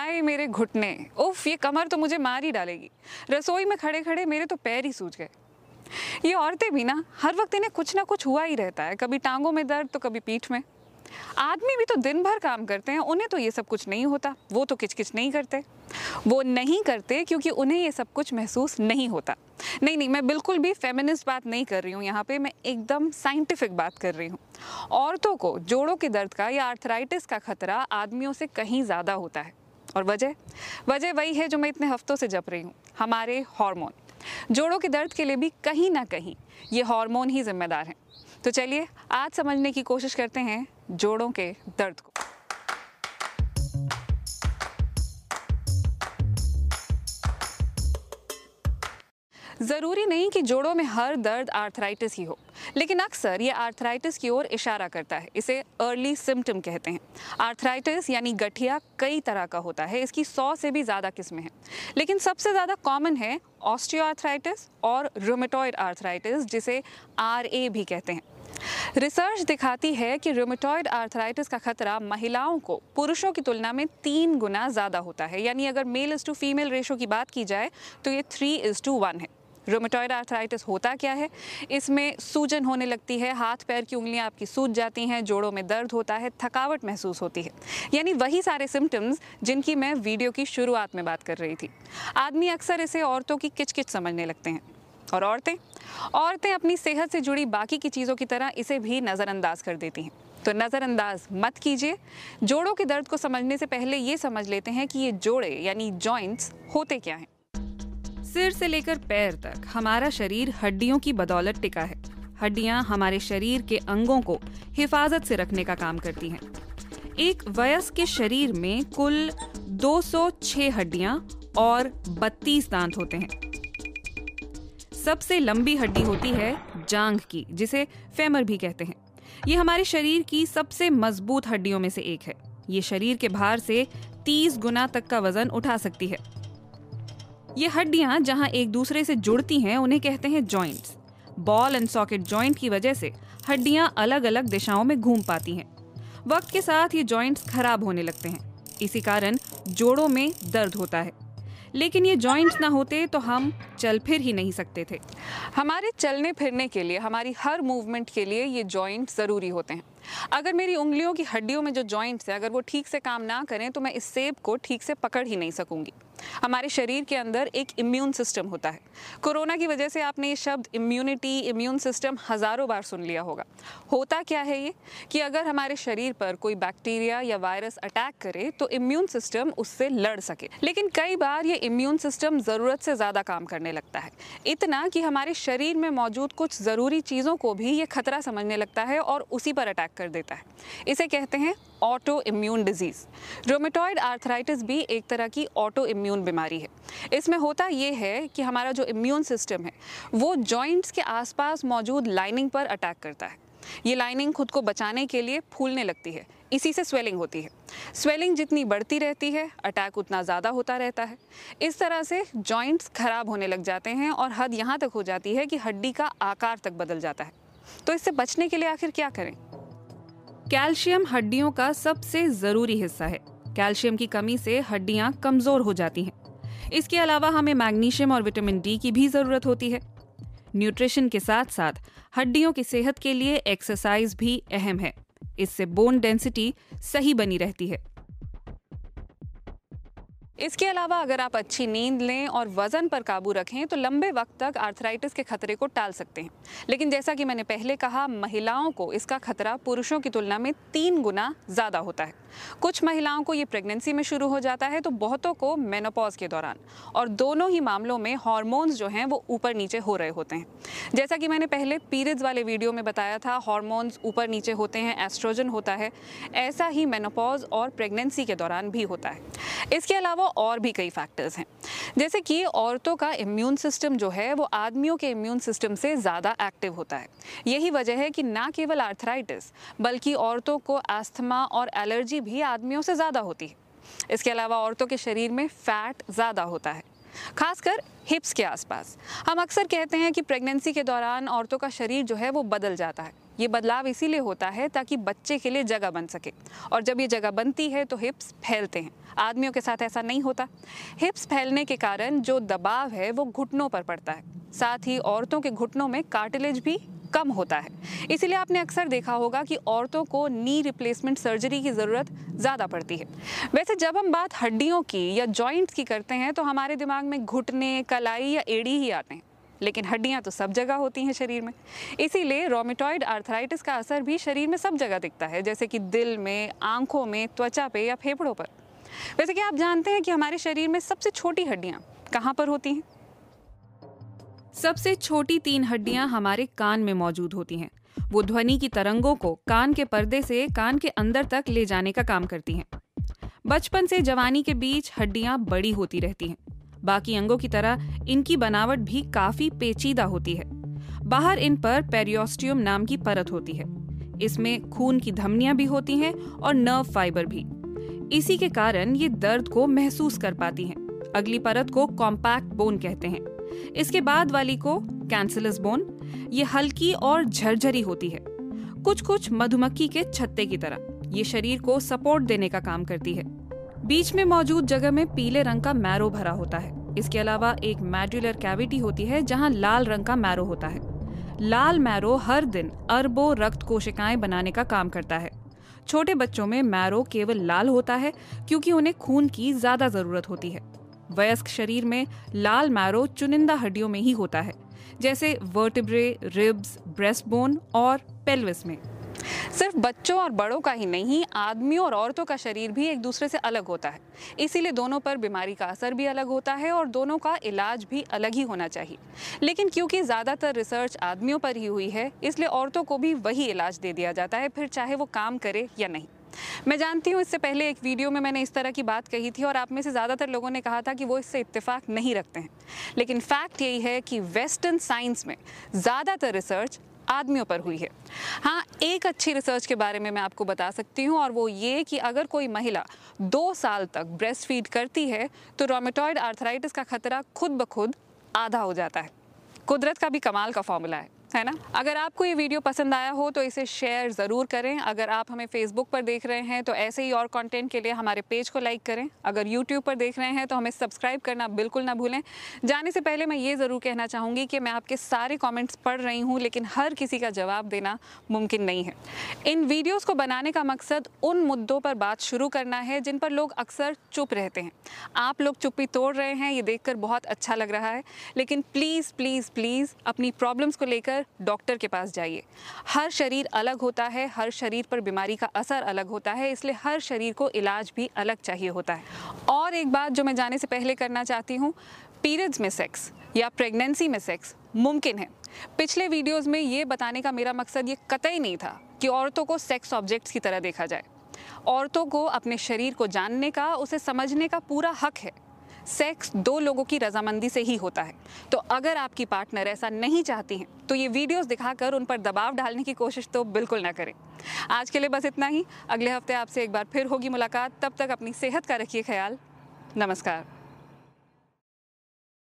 हाय मेरे घुटने। उफ, ये कमर तो मुझे मार ही डालेगी। रसोई में खड़े खड़े मेरे तो पैर ही सूज गए। ये औरतें भी ना, हर वक्त इन्हें कुछ ना कुछ हुआ ही रहता है, कभी टांगों में दर्द तो कभी पीठ में। आदमी भी तो दिन भर काम करते हैं, उन्हें तो ये सब कुछ नहीं होता, वो तो किचकिच नहीं करते। वो नहीं करते क्योंकि उन्हें ये सब कुछ महसूस नहीं होता। नहीं नहीं, मैं बिल्कुल भी फेमिनिस्ट बात नहीं कर रही हूँ यहाँ पे, मैं एकदम साइंटिफिक बात कर रही हूँ। औरतों को जोड़ों के दर्द का या आर्थराइटिस का खतरा आदमियों से कहीं ज़्यादा होता है। और वजह? वजह वही है जो मैं इतने हफ्तों से जप रही हूँ, हमारे हार्मोन जोड़ों के दर्द के लिए भी कहीं ना कहीं ये हार्मोन ही जिम्मेदार हैं। तो चलिए, आज समझने की कोशिश करते हैं जोड़ों के दर्द को। ज़रूरी नहीं कि जोड़ों में हर दर्द आर्थराइटिस ही हो। लेकिन अक्सर ये आर्थराइटिस की ओर इशारा करता है, इसे अर्ली सिम्टम कहते हैं। आर्थराइटिस यानी गठिया कई तरह का होता है, इसकी सौ से भी ज़्यादा किस्में हैं। लेकिन सबसे ज़्यादा कॉमन है ऑस्टियोआर्थराइटिस और रोमेटॉइड आर्थराइटिस जिसे आरए भी कहते हैं। रिसर्च दिखाती है कि रोमेटॉइड आर्थराइटिस का खतरा महिलाओं को पुरुषों की तुलना में तीन गुना ज़्यादा होता है। यानी अगर male is to female ratio की बात की जाए तो ये थ्री इज़ टू वन है। रोमेटॉइड आर्थराइटिस होता क्या है? इसमें सूजन होने लगती है, हाथ पैर की उंगलियाँ आपकी सूज जाती हैं, जोड़ों में दर्द होता है, थकावट महसूस होती है। यानी वही सारे सिम्टम्स जिनकी मैं वीडियो की शुरुआत में बात कर रही थी। आदमी अक्सर इसे औरतों की किचकिच समझने लगते हैं। और औरतें? औरतें अपनी सेहत से जुड़ी बाकी की चीज़ों की तरह इसे भी नज़रअंदाज कर देती हैं। तो नज़रअंदाज मत कीजिए। जोड़ों के दर्द को समझने से पहले ये समझ लेते हैं कि ये जोड़े, यानी जॉइंट्स होते क्या हैं। सिर से लेकर पैर तक हमारा शरीर हड्डियों की बदौलत टिका है। हड्डियाँ हमारे शरीर के अंगों को हिफाजत से रखने का काम करती हैं। एक वयस्क के शरीर में कुल 206 हड्डियाँ और 32 दांत होते हैं। सबसे लंबी हड्डी होती है जांग की, जिसे फेमर भी कहते हैं। ये हमारे शरीर की सबसे मज़बूत हड्डियों में से एक है। ये शरीर के भार से 30 गुना तक का वज़न उठा सकती है। ये हड्डियाँ जहाँ एक दूसरे से जुड़ती हैं, उन्हें कहते हैं joints ball and socket joint की वजह से हड्डियाँ अलग अलग दिशाओं में घूम पाती हैं। वक्त के साथ ये जॉइंट्स खराब होने लगते हैं। इसी कारण जोड़ों में दर्द होता है। लेकिन ये जॉइंट्स ना होते तो हम चल फिर ही नहीं सकते थे। हमारे चलने फिरने के लिए, हमारी हर मूवमेंट के लिए ये जॉइंट ज़रूरी होते हैं। अगर मेरी उंगलियों की हड्डियों में जो जॉइंट्स हैं, अगर वो ठीक से काम ना करें तो मैं इस सेब को ठीक से पकड़ ही नहीं सकूँगी। हमारे शरीर के अंदर एक इम्यून सिस्टम होता है। कोरोना की वजह से आपने ये शब्द इम्यूनिटी इम्यून सिस्टम हज़ारों बार सुन लिया होगा। होता क्या है ये? कि अगर हमारे शरीर पर कोई बैक्टीरिया या वायरस अटैक करे तो इम्यून सिस्टम उससे लड़ सके। लेकिन कई बार ये इम्यून सिस्टम ज़रूरत से ज़्यादा काम करने लगता है। इतना कि हमारे शरीर में मौजूद कुछ ज़रूरी चीज़ों को भी ये खतरा समझने लगता है और उसी पर अटैक कर देता है। इसे कहते हैं auto immune disease rheumatoid arthritis भी एक तरह की ऑटो इम्यून बीमारी है। इसमें होता ये है कि हमारा जो इम्यून सिस्टम है, वो जॉइंट्स के आसपास मौजूद लाइनिंग पर अटैक करता है। ये लाइनिंग खुद को बचाने के लिए फूलने लगती है। इसी से स्वेलिंग होती है। स्वेलिंग जितनी बढ़ती रहती है अटैक उतना ज़्यादा होता रहता है। इस तरह से जॉइंट्स खराब होने लग जाते हैं और हद यहाँ तक हो जाती है कि हड्डी का आकार तक बदल जाता है। तो इससे बचने के लिए आखिर क्या करें? कैल्शियम हड्डियों का सबसे ज़रूरी हिस्सा है। कैल्शियम की कमी से हड्डियाँ कमज़ोर हो जाती हैं। इसके अलावा हमें मैग्नीशियम और विटामिन डी की भी ज़रूरत होती है। न्यूट्रिशन के साथ साथ हड्डियों की सेहत के लिए एक्सरसाइज भी अहम है। इससे बोन डेंसिटी सही बनी रहती है। इसके अलावा अगर आप अच्छी नींद लें और वज़न पर काबू रखें तो लंबे वक्त तक आर्थराइटिस के खतरे को टाल सकते हैं। लेकिन जैसा कि मैंने पहले कहा, महिलाओं को इसका खतरा पुरुषों की तुलना में तीन गुना ज़्यादा होता है। कुछ महिलाओं को ये प्रेगनेंसी में शुरू हो जाता है तो बहुतों को मेनोपॉज के दौरान। और दोनों ही मामलों में हॉर्मोन्स जो हैं, वो ऊपर नीचे हो रहे होते हैं। जैसा कि मैंने पहले पीरियड्स वाले वीडियो में बताया था, हॉर्मोन्स ऊपर नीचे होते हैं, एस्ट्रोजन होता है, ऐसा ही मेनोपॉज और प्रेगनेंसी के दौरान भी होता है। इसके अलावा और भी कई फैक्टर्स हैं। जैसे कि औरतों का इम्यून सिस्टम जो है, वो आदमियों के इम्यून सिस्टम से ज़्यादा एक्टिव होता है। यही वजह है कि ना केवल आर्थराइटिस बल्कि औरतों को एस्थमा और एलर्जी भी आदमियों से ज़्यादा होती है। इसके अलावा औरतों के शरीर में फैट ज़्यादा होता है, खासकर हिप्स के आसपास। हम अक्सर कहते हैं कि प्रेगनेंसी के दौरान औरतों का शरीर जो है, वो बदल जाता है। ये बदलाव इसीलिए होता है ताकि बच्चे के लिए जगह बन सके। और जब ये जगह बनती है तो हिप्स फैलते हैं। आदमियों के साथ ऐसा नहीं होता। हिप्स फैलने के कारण जो दबाव है वो घुटनों पर पड़ता है। साथ ही औरतों के घुटनों में कार्टिलेज भी कम होता है। इसीलिए आपने अक्सर देखा होगा कि औरतों को नी रिप्लेसमेंट सर्जरी की ज़रूरत ज़्यादा पड़ती है। वैसे जब हम बात हड्डियों की या जॉइंट्स की करते हैं तो हमारे दिमाग में घुटने, कलाई या एड़ी ही आते हैं। लेकिन हड्डियाँ तो सब जगह होती हैं शरीर में। इसीलिए रोमेटॉइड आर्थराइटिस का असर भी शरीर में सब जगह दिखता है, जैसे कि दिल में, आँखों में, त्वचा पे या फेफड़ों पर। वैसे कि आप जानते हैं कि हमारे शरीर में सबसे छोटी हड्डियाँ कहाँ पर होती हैं? सबसे छोटी तीन हड्डियाँ हमारे कान में मौजूद होती हैं। वो ध्वनि की तरंगों को कान के पर्दे से कान के अंदर तक ले जाने का काम करती हैं। बचपन से जवानी के बीच हड्डियाँ बड़ी होती रहती हैं। बाकी अंगों की तरह इनकी बनावट भी काफ़ी पेचीदा होती है। बाहर इन पर पेरियोस्टियम नाम की परत होती है। इसमें खून की धमनियाँ भी होती हैं और नर्व फाइबर भी। इसी के कारण ये दर्द को महसूस कर पाती हैं। अगली परत को कॉम्पैक्ट बोन कहते हैं। इसके बाद वाली को कैंसिलस बोन ये हल्की और झरझरी होती है। कुछ कुछ मधुमक्खी के छत्ते की तरह। ये शरीर को सपोर्ट देने का काम करती है। बीच में मौजूद जगह में पीले रंग का मैरो भरा होता है। इसके अलावा एक मैड्यूलर कैविटी होती है, जहाँ लाल रंग का मैरो होता है। लाल मैरो हर दिन अरबों रक्त कोशिकाएँ बनाने का काम करता है। छोटे बच्चों में मैरो केवल लाल होता है, क्योंकि उन्हें खून की ज़्यादा ज़रूरत होती है। वयस्क शरीर में लाल मैरो चुनिंदा हड्डियों में ही होता है, जैसे वर्टिब्रे, रिब्स ब्रेस्ट बोन और पेल्विस में। सिर्फ़ बच्चों और बड़ों का ही नहीं, आदमियों और औरतों का शरीर भी एक दूसरे से अलग होता है। इसीलिए दोनों पर बीमारी का असर भी अलग होता है और दोनों का इलाज भी अलग ही होना चाहिए। लेकिन क्योंकि ज़्यादातर रिसर्च आदमियों पर ही हुई है, इसलिए औरतों को भी वही इलाज दे दिया जाता है, फिर चाहे वो काम करे या नहीं। मैं जानती हूँ, इससे पहले एक वीडियो में मैंने इस तरह की बात कही थी और आप में से ज़्यादातर लोगों ने कहा था कि वो इससे इत्तेफाक नहीं रखते हैं। लेकिन फैक्ट यही है कि वेस्टर्न साइंस में ज़्यादातर रिसर्च आदमियों पर हुई है। हाँ एक अच्छी रिसर्च के बारे में मैं आपको बता सकती हूँ और वो ये कि अगर कोई महिला दो साल तक ब्रेस्ट फ़ीड करती है तो रोमेटॉइड आर्थराइटिस का खतरा खुद ब खुद आधा हो जाता है। कुदरत का भी कमाल का फॉर्मूला है। है ना? अगर आपको ये वीडियो पसंद आया हो तो इसे शेयर ज़रूर करें। अगर आप हमें फेसबुक पर देख रहे हैं तो ऐसे ही और कंटेंट के लिए हमारे पेज को लाइक करें। अगर यूट्यूब पर देख रहे हैं तो हमें सब्सक्राइब करना बिल्कुल ना भूलें। जाने से पहले मैं ये ज़रूर कहना चाहूँगी कि मैं आपके सारे कॉमेंट्स पढ़ रही हूँ, लेकिन हर किसी का जवाब देना मुमकिन नहीं है। इन वीडियोज़ को बनाने का मकसद उन मुद्दों पर बात शुरू करना है, जिन पर लोग अक्सर चुप रहते हैं। आप लोग चुप्पी तोड़ रहे हैं, ये देखकर बहुत अच्छा लग रहा है। लेकिन प्लीज़ प्लीज़ प्लीज़ अपनी प्रॉब्लम्स को लेकर लेकर डॉक्टर के पास जाइए। हर शरीर अलग होता है, हर शरीर पर बीमारी का असर अलग होता है, इसलिए हर शरीर को इलाज भी अलग चाहिए होता है। और एक बात जो मैं जाने से पहले करना चाहती हूँ, पीरियड्स में सेक्स या प्रेगनेंसी में सेक्स मुमकिन है। पिछले वीडियोस में ये बताने का मेरा मकसद ये कतई नहीं था कि औरतों को सेक्स ऑब्जेक्ट्स की तरह देखा जाए। औरतों को अपने शरीर को जानने का, उसे समझने का पूरा हक है। सेक्स दो लोगों की रजामंदी से ही होता है। तो अगर आपकी पार्टनर ऐसा नहीं चाहती हैं तो ये वीडियोस दिखाकर उन पर दबाव डालने की कोशिश तो बिल्कुल ना करें। आज के लिए बस इतना ही। अगले हफ़्ते आपसे एक बार फिर होगी मुलाकात। तब तक अपनी सेहत का रखिए ख्याल। नमस्कार।